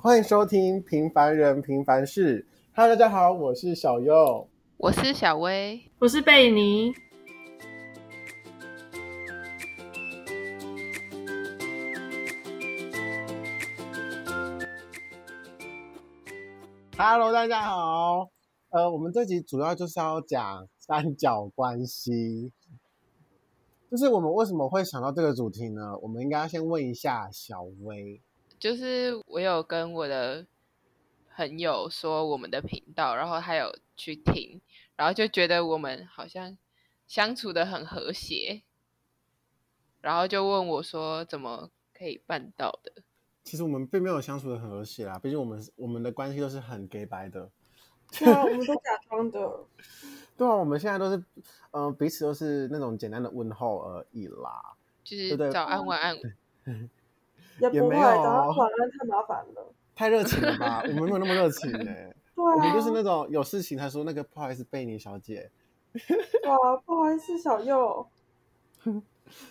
欢迎收听《平凡人平凡事》。Hello，大家好，我是小优，我是小薇，我是贝尼。Hello，大家好。呃，我们这集主要就是要讲三角关系。就是我们为什么会想到这个主题呢？我们应该要先问一下小薇。就是我有跟我的朋友说我们的频道，然后他有去听，然后就觉得我们好像相处的很和谐，然后就问我说怎么可以办到的？其实我们并没有相处的很和谐啦，毕竟我们我们的关系都是很 gay 白的。对啊，我们都假装的。对啊，我们现在都是嗯、呃，彼此都是那种简单的问候而已啦，就是早安晚安。也不会，早上晚安太麻烦了，太热情了吧？我们没有那么热情哎、欸。对啊，我们就是那种有事情才说那个不好意思，贝尼小姐。哇，不好意思，小右。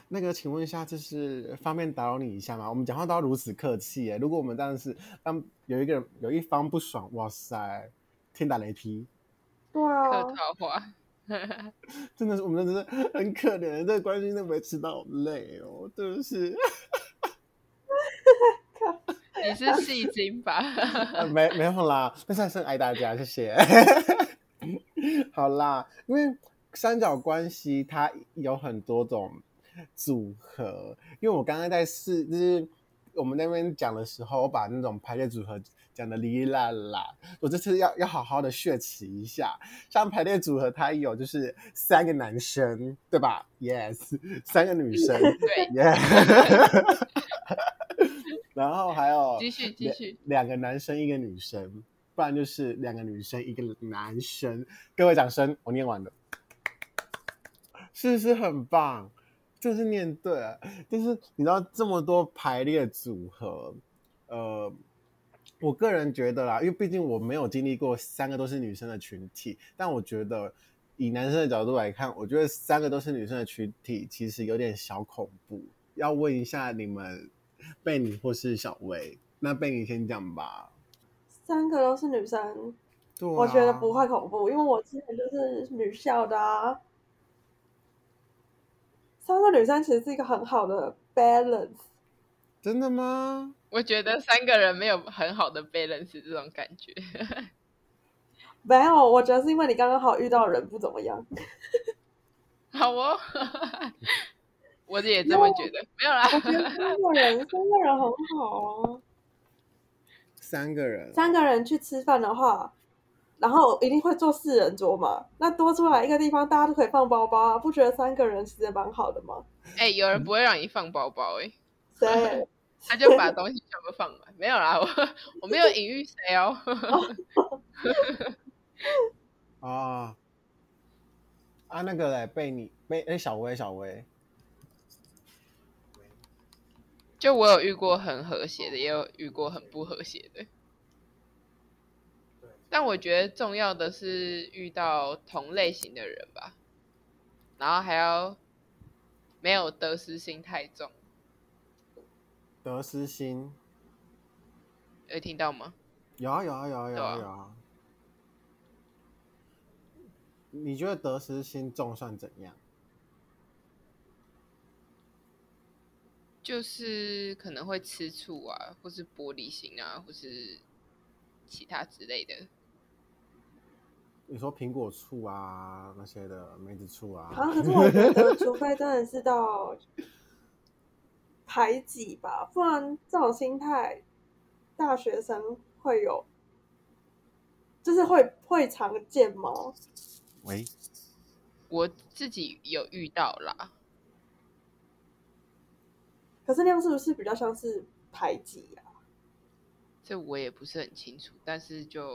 那个，请问一下，就是方便打扰你一下吗？我们讲话都要如此客气哎。如果我们当时当有一个人有一方不爽，哇塞，天打雷劈。对啊，客套话。真的是，我们真的是很可怜，这个关系都维持到好累哦，真的是。你是戏精吧？没没有啦，那还是爱大家，谢谢。好啦，因为三角关系它有很多种组合，因为我刚刚在试，就是我们那边讲的时候，我把那种排列组合讲的哩哩啦啦，我这次要要好好的血词一下。像排列组合，它有就是三个男生，对吧？Yes，三个女生，对，Yes。然后还有继续继续，两个男生一个女生，不然就是两个女生一个男生。各位掌声，我念完了，是不是很棒？就是念对了，就是你知道这么多排列组合，呃，我个人觉得啦，因为毕竟我没有经历过三个都是女生的群体，但我觉得以男生的角度来看，我觉得三个都是女生的群体其实有点小恐怖。要问一下你们。贝尼或是小薇，那贝尼先讲吧。三个都是女生，啊，我觉得不会恐怖，因为我之前就是女校的啊。三个女生其实是一个很好的 balance。真的吗？我觉得三个人没有很好的 balance 这种感觉。没有，我觉得是因为你刚刚好遇到的人不怎么样。好哦。我也这么觉得，没有啦。我觉得三个人，三个人很好啊。三个人，三个人去吃饭的话，然后一定会坐四人桌嘛。那多出来一个地方，大家都可以放包包啊，不觉得三个人其实蛮好的吗？哎、欸，有人不会让你放包包哎、欸，谁？他就把东西全部放完，没有啦，我我没有隐喻谁哦。啊 啊，那个嘞，被你被哎，小薇，小薇。就我有遇过很和谐的，也有遇过很不和谐的。但我觉得重要的是遇到同类型的人吧，然后还要没有得失心太重。得失心，有听到吗？有啊有啊有啊有啊有啊。你觉得得失心重算怎样？就是可能会吃醋啊，或是玻璃心啊，或是其他之类的。你说苹果醋啊，那些的梅子醋啊。啊，可是我觉得，除非真的是到 排挤吧，不然这种心态，大学生会有，就是会会常见吗？喂，我自己有遇到啦。可是那样是不是比较像是排挤呀？这我也不是很清楚，但是就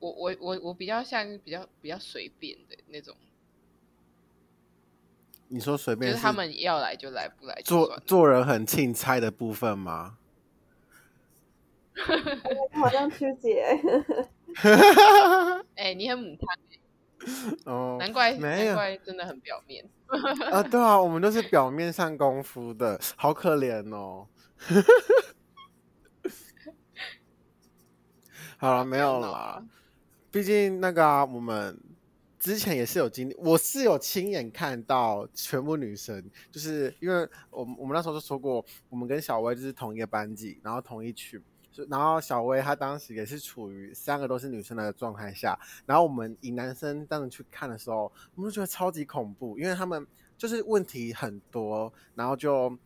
我我我我比较像比较比较随便的那种。你说随便是，就是他们要来就来，不来就做做人很凊彩的部分吗？好像曲姐。哎，你很母汤 哦，难怪没有，难怪真的很表面啊！对啊，我们都是表面上功夫的，好可怜哦。好了，没有啦。毕竟那个啊，我们之前也是有经历，我是有亲眼看到全部女生，就是因为我们我们那时候就说过，我们跟小薇就是同一个班级，然后同一群，然后小薇她当时也是处于三个都是女生的状态下，然后我们以男生当时去看的时候，我们就觉得超级恐怖，因为他们就是问题很多，然后就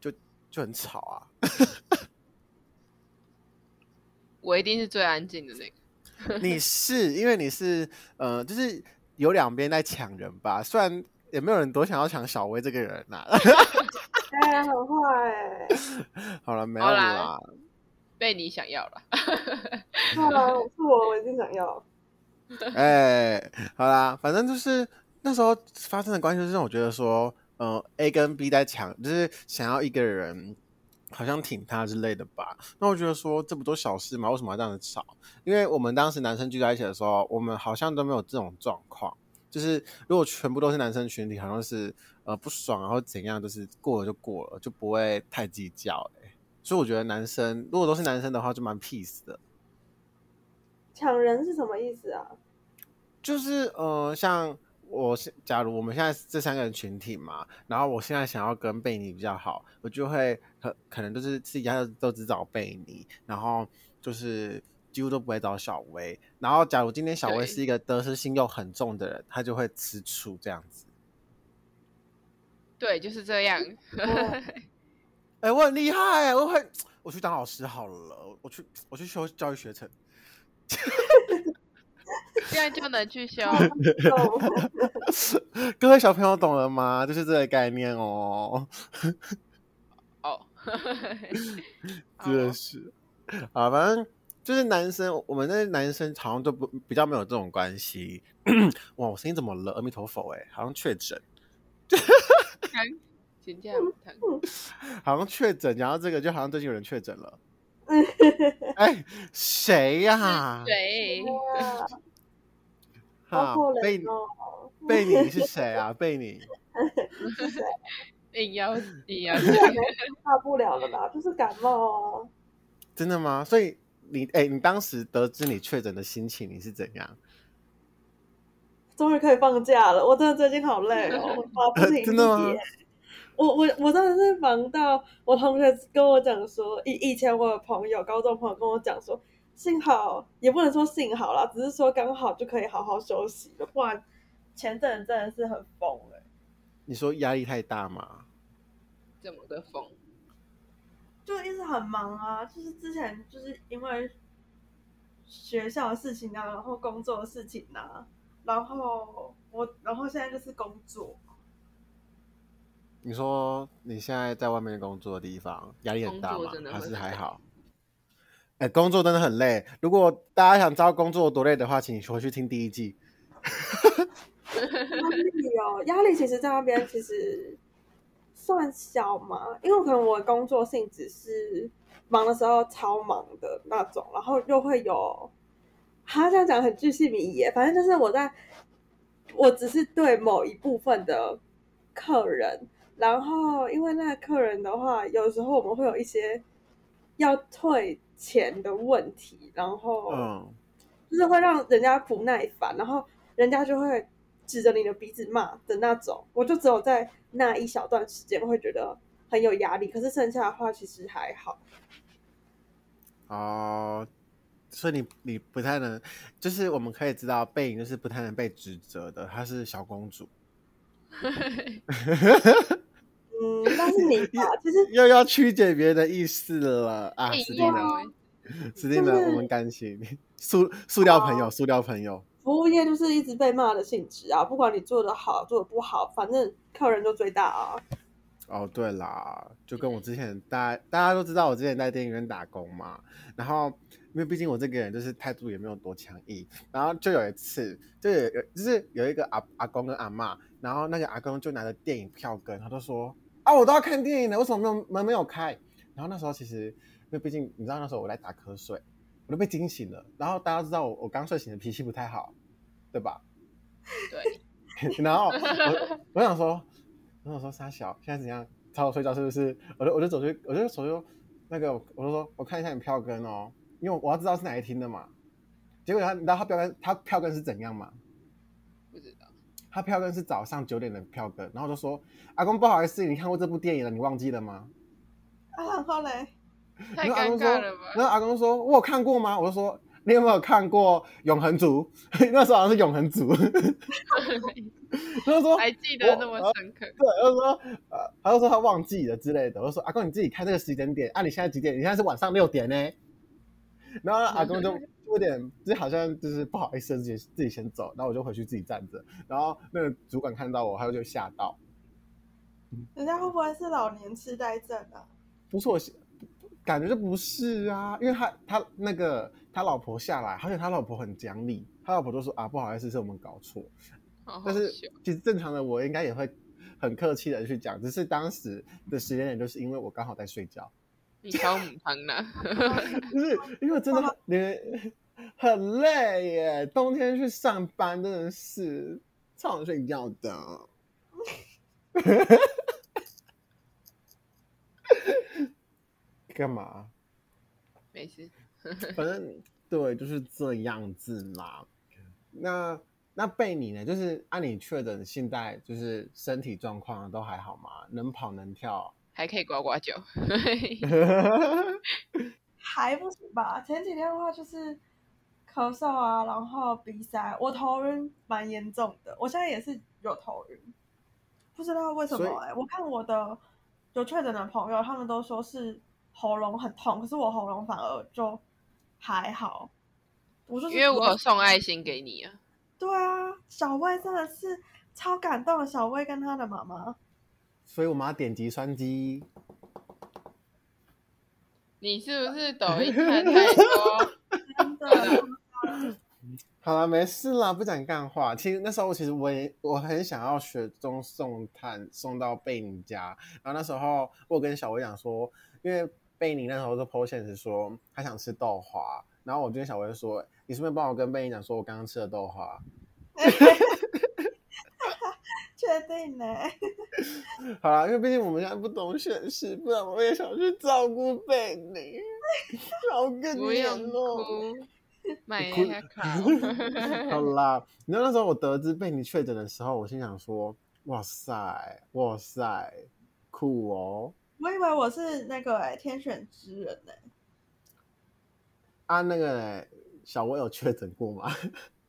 就就很吵啊。我一定是最安静的那个。你是因为你是呃，就是有两边在抢人吧？虽然也没有人多想要抢小薇这个人呐、啊。哎、欸，很坏、欸。好了，没有啦。被你想要了。是 啊，是我，我已经想要。哎、欸，好啦，反正就是那时候发生的关系，就是让我觉得说，呃，A 跟 B 在抢，就是想要一个人。好像挺他之类的吧，那我觉得说这不都小事嘛？为什么要这样子吵？因为我们当时男生聚在一起的时候，我们好像都没有这种状况。就是如果全部都是男生群体，好像是呃不爽，然后怎样，就是过了就过了，就不会太计较。哎，所以我觉得男生如果都是男生的话，就蛮 peace 的。抢人是什么意思啊？就是呃像。我是假如我们现在这三个人群体嘛，然后我现在想要跟贝尼比较好，我就会可可能就是自己家都只找贝尼，然后就是几乎都不会找小薇。然后假如今天小薇是一个得失心又很重的人，他就会吃醋这样子。对，就是这样。哎、欸，我很厉害，我会我去当老师好了，我去我去修教育学程。现在就能去修。各位小朋友懂了吗？就是这个概念哦。哦，真的是啊，反正就是男生，我们那些男生好像都不比较没有这种关系。哇，我声音怎么了？阿弥陀佛，哎，好像确诊。请假不好像确诊，然后这个就好像最近有人确诊了。哎，谁呀？谁？啊，贝尼，贝尼是谁啊？贝尼，硬要硬要，大不了了吧？就是感冒啊。真的吗？所以你哎、欸，你当时得知你确诊的心情，你是怎样？终于可以放假了，我真的最近好累哦，我不停、呃。真的吗？我我我真的是忙到我同学跟我讲说，以以前我的朋友，高中朋友跟我讲说。幸好也不能说幸好啦，只是说刚好就可以好好休息了，不然前阵子真的是很疯哎、欸。你说压力太大吗？怎么个疯？就一直很忙啊，就是之前就是因为学校的事情啊，然后工作的事情啊，然后我，然后现在就是工作。你说你现在在外面工作的地方压力很大吗？还是还好？哎，工作真的很累。如果大家想知道工作多累的话，请回去听第一季。压力哦，压力其实在那边其实算小嘛，因为可能我的工作性质是忙的时候超忙的那种，然后又会有，他这样讲很具细靡遗，反正就是我在，我只是对某一部分的客人，然后因为那个客人的话，有时候我们会有一些要退。钱的问题，然后嗯，就是会让人家不耐烦，然后人家就会指着你的鼻子骂的那种。我就只有在那一小段时间会觉得很有压力，可是剩下的话其实还好。哦，所以你你不太能，就是我们可以知道背影就是不太能被指责的，她是小公主。嗯，但是你 其实又要曲解别人的意思了啊！死定了，死定了，我们甘心。塑塑料朋友，塑料朋友，服务业就是一直被骂的性质啊！不管你做的好，做的不好，反正客人就最大啊。哦，对啦，就跟我之前大家大家都知道，我之前在电影院打工嘛。然后，因为毕竟我这个人就是态度也没有多强硬，然后就有一次，就有就是有一个阿阿公跟阿嬷，然后那个阿公就拿着电影票根，他就说。啊，我都要看电影了，为什么没有门没有开？然后那时候其实，因为毕竟你知道那时候我在打瞌睡，我都被惊醒了。然后大家知道我我刚睡醒的脾气不太好，对吧？对。然后我 我想说，我想说沙小现在怎样？吵我睡觉是不是？我就我就走去，我就走去那个，我就说我看一下你票根哦。因为我要知道是哪一厅的嘛。结果他，你知道他票根他票根是怎样吗？他票根是早上九点的票根，然后就说：“阿公不好意思，你看过这部电影了，你忘记了吗？”啊，然后嘞，太尴尬了吧？然后阿公说：“我有看过吗？”我就说：“你有没有看过《永恒族》？那时候好像是《永恒族》。”他就说：“还记得那么深刻？”对，他就说：“呃，他就说他忘记了之类的。”我就说：“阿公，你自己看这个时间点啊，你现在几点？你现在是晚上六点呢。”然后阿公就。有点就好像就是不好意思，自己自己先走，然后我就回去自己站着。然后那个主管看到我，他就吓到。人家会不会是老年痴呆症啊？不是我，感觉就不是啊，因为他他那个他老婆下来，而且他老婆很讲理，他老婆就说啊，不好意思，是我们搞错。好好，但是其实正常的我应该也会很客气的去讲，只是当时的时间点就是因为我刚好在睡觉。你超母汤呢？不是，因为真的你们。很累耶，冬天去上班真的是超想睡觉的。干嘛？没事。反正对，就是这样子嘛。那那贝你呢？就是按你确诊，现在就是身体状况都还好吗？能跑能跳，还可以呱呱叫。还不行吧？前几天的话就是。咳嗽啊，然后鼻塞，我头晕蛮严重的，我现在也是有头晕，不知道为什么哎、欸。我看我的有确诊的朋友，他们都说是喉咙很痛，可是我喉咙反而就还好。我说因为我有送爱心给你啊。对啊，小薇真的是超感动的，小薇跟她的妈妈。所以我们要点击双击。你是不是抖音看太多？真的。好了，没事啦，不讲干话。其实那时候，其实我也我很想要雪中送炭，送到贝尼家。然后那时候，我跟小薇讲说，因为贝尼那时候就 po 现实说他想吃豆花，然后我就跟小薇说，你顺便帮我跟贝尼讲说，我刚刚吃了豆花。确定呢？好啦，因为毕竟我们现在不懂现实，不然我也想去照顾贝尼。好可怜哦。买一下 卡。好啦，你知道那时候我得知贝尼确诊的时候，我心想说：哇塞，哇塞，酷哦！我以为我是那个天选之人呢、欸。啊，那个、欸、小薇有确诊过吗？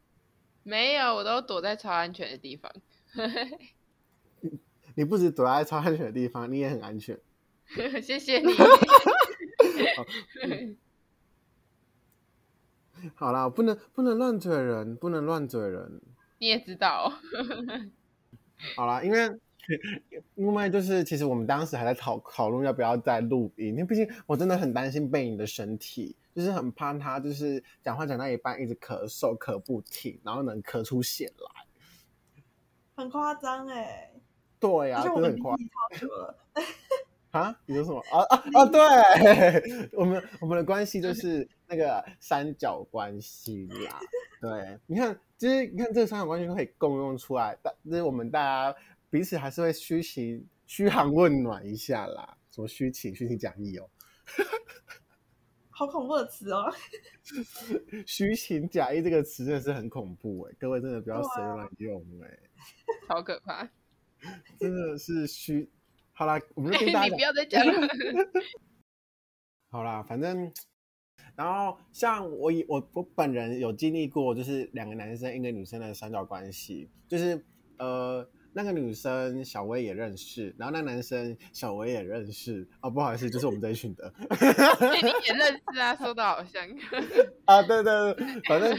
没有，我都躲在超安全的地方。你不止躲在超安全的地方，你也很安全。谢谢你。好嗯好啦，不能不能乱嘴人，不能乱嘴人。你也知道，好啦，因为因为就是其实我们当时还在讨讨论要不要再录音，因为毕竟我真的很担心贝尼的身体，就是很怕他就是讲话讲到一半一直咳嗽咳不停，然后能咳出血来，很夸张哎。对呀、啊，真的很夸张。啊？你说什么？啊啊 啊！对，我们我们的关系就是那个三角关系啦。对，你看，其实你看这个三角关系都可以共用出来，但就是我们大家彼此还是会虚情嘘寒问暖一下啦。什么虚情虚情假意哦？好恐怖的词哦！虚情假意这个词真的是很恐怖哎，各位真的不要随乱用哎，好可怕！真的是虚。好啦，我们就听 大家。你不要再讲了。好啦，反正，然后像我以我我本人有经历过，就是两个男生一个女生的三角关系，就是呃那个女生小薇也认识，然后那男生小薇也认识。哦，不好意思，就是我们这一群的。你也认识啊？说的好像。啊，对对对，反正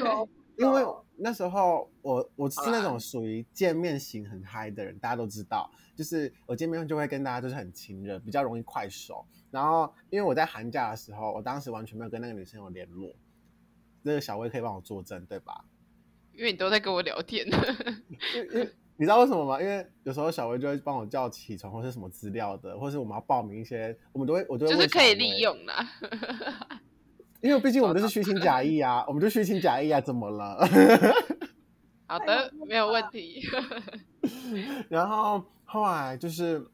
因为那时候我我是那种属于见面型很嗨的人，大家都知道。就是我见面就会跟大家就是很亲热，比较容易快熟。然后因为我在寒假的时候，我当时完全没有跟那个女生有联络。那个小薇可以帮我作证，对吧？因为你都在跟我聊天。因为 你知道为什么吗？因为有时候小薇就会帮我叫起床，或是什么资料的，或是我们要报名一些，我们都会，我都会就是可以利用啦。因为毕竟我们都是虚情假意啊，我们就虚情假意啊，怎么了？好的，没有问题。然后。后来就是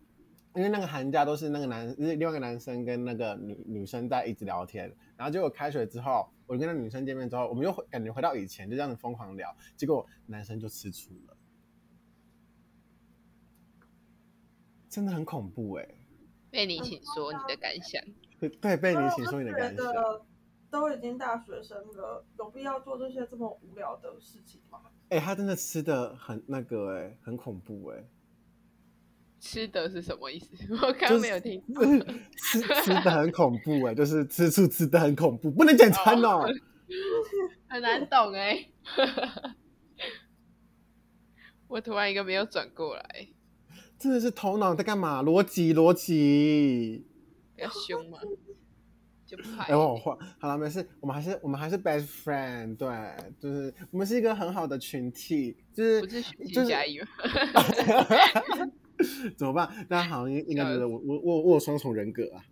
因因为那个寒假都是那个男，另外一个男生跟那个女女生在一直聊天，然后结果开学之后，我跟那女生见面之后，我们又感觉回到以前，就这样子疯狂聊，结果男生就吃醋了，真的很恐怖哎、欸。贝尼，请说你的感想。对，被你，请说你的感想。都已经大学生了，有必要做这些这么无聊的事情吗？哎、欸，他真的吃的很那个、欸，哎，很恐怖、欸，哎。吃的是什么意思？我刚刚没有听。吃吃的很恐怖、欸，哎，就是吃醋吃的很恐怖，不能简餐哦。很难懂哎、欸。我突然一个没有转过来。真的是头脑在干嘛？逻辑，逻辑。比较凶嘛。哎、欸，我换好了，没事，我们还是我们还是 best friend，对，就是我们是一个很好的群体，就是就是徐佳莹怎么办？大家好像应 应该觉得我我我我有双重人格啊。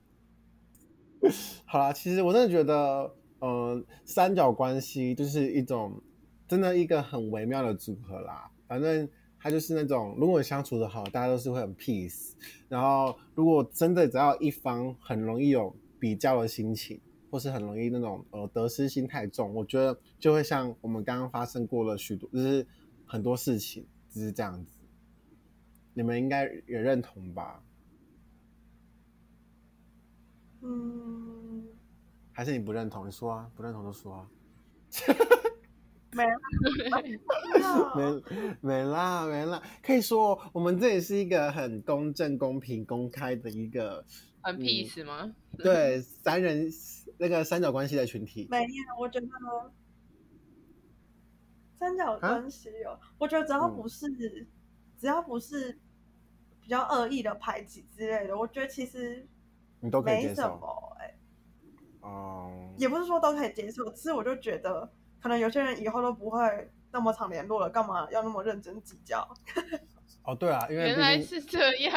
好了，其实我真的觉得，嗯、呃，三角关系就是一种真的一个很微妙的组合啦。反正它就是那种，如果相处的好，大家都是会很 peace。然后如果真的只要一方很容易有。比较的心情，或是很容易那种呃得失心太重，我觉得就会像我们刚刚发生过了许多，就是很多事情就是这样子。你们应该也认同吧？嗯，还是你不认同？你说啊，不认同就说啊。没啦，没没啦，没啦，可以说我们这里是一个很公正、公平、公开的一个。很 peace 吗？嗯？对，三人那个三角关系的群体。没有，我觉得三角关系哦，啊、我觉得只要不是，嗯、只要不是比较恶意的排挤之类的，我觉得其实你都可以接受。哎、欸，哦、嗯，也不是说都可以接受，其实我就觉得，可能有些人以后都不会那么常联络了，干嘛要那么认真计较？哦，对啊，因为原来是这样，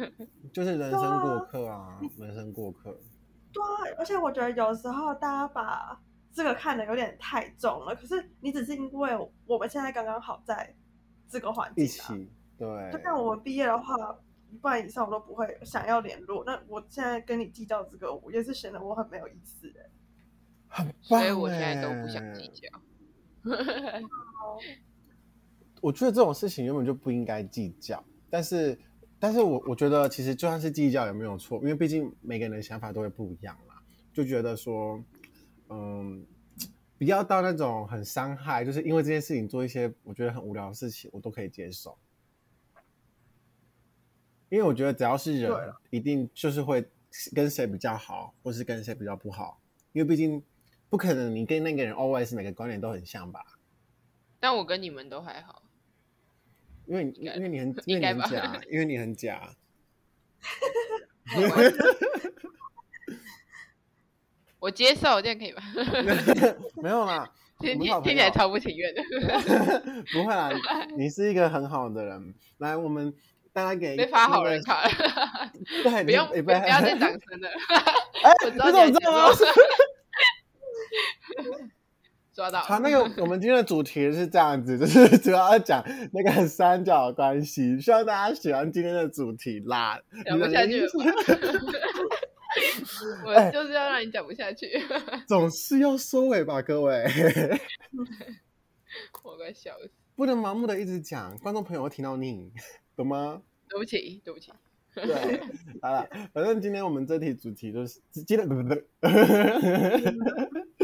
就是人生过客啊，啊人生过客。对啊，而且我觉得有时候大家把这个看得有点太重了。可是你只是因为我们现在刚刚好在这个环境、啊、一起，对。就像我们毕业的话，一半以上我都不会想要联络。那我现在跟你计较这个，我也是显得我很没有意思的。很棒，所以我现在都不想计较。我觉得这种事情原本就不应该计较，但是，但是我我觉得其实就算是计较也没有错，因为毕竟每个人的想法都会不一样嘛。就觉得说，嗯，不要到那种很伤害，就是因为这件事情做一些我觉得很无聊的事情，我都可以接受。因为我觉得只要是人，一定就是会跟谁比较好，或是跟谁比较不好，因为毕竟不可能你跟那个人 always 每个观点都很像吧。但我跟你们都还好。因为因为你很 因为你很假，因为你很假。我接受，这样可以吗？没有啦，听听起来超不情愿的。不会啦，你是一个很好的人。来，我们大家给被发好人卡了。对，不用不要再掌声了。哎，我知道你知道吗？抓到好，那个我们今天的主题是这样子，就是 主要要讲那个 三角关系，希望大家喜欢今天的主题啦。讲不下去了，我就是要让你讲不下去。总是要收尾吧，各位。我快笑死！不能盲目的一直讲，观众朋友会听到你，懂吗？对不起，对不起。对，好了，反正今天我们这题主题就是今天不不不，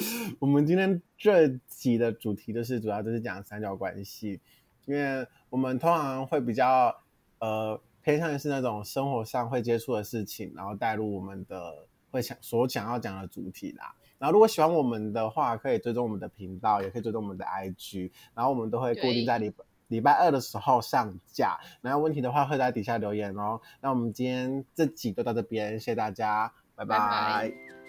我们今天这集的主题就是主要就是讲三角关系，因为我们通常会比较呃偏向于是那种生活上会接触的事情，然后带入我们的会想所想要讲的主题啦。然后如果喜欢我们的话，可以追踪我们的频道，也可以追踪我们的 IG，然后我们都会固定在里。礼拜二的时候上架，然后问题的话会在底下留言哦。那我们今天这集就到这边，谢谢大家，拜拜。拜拜。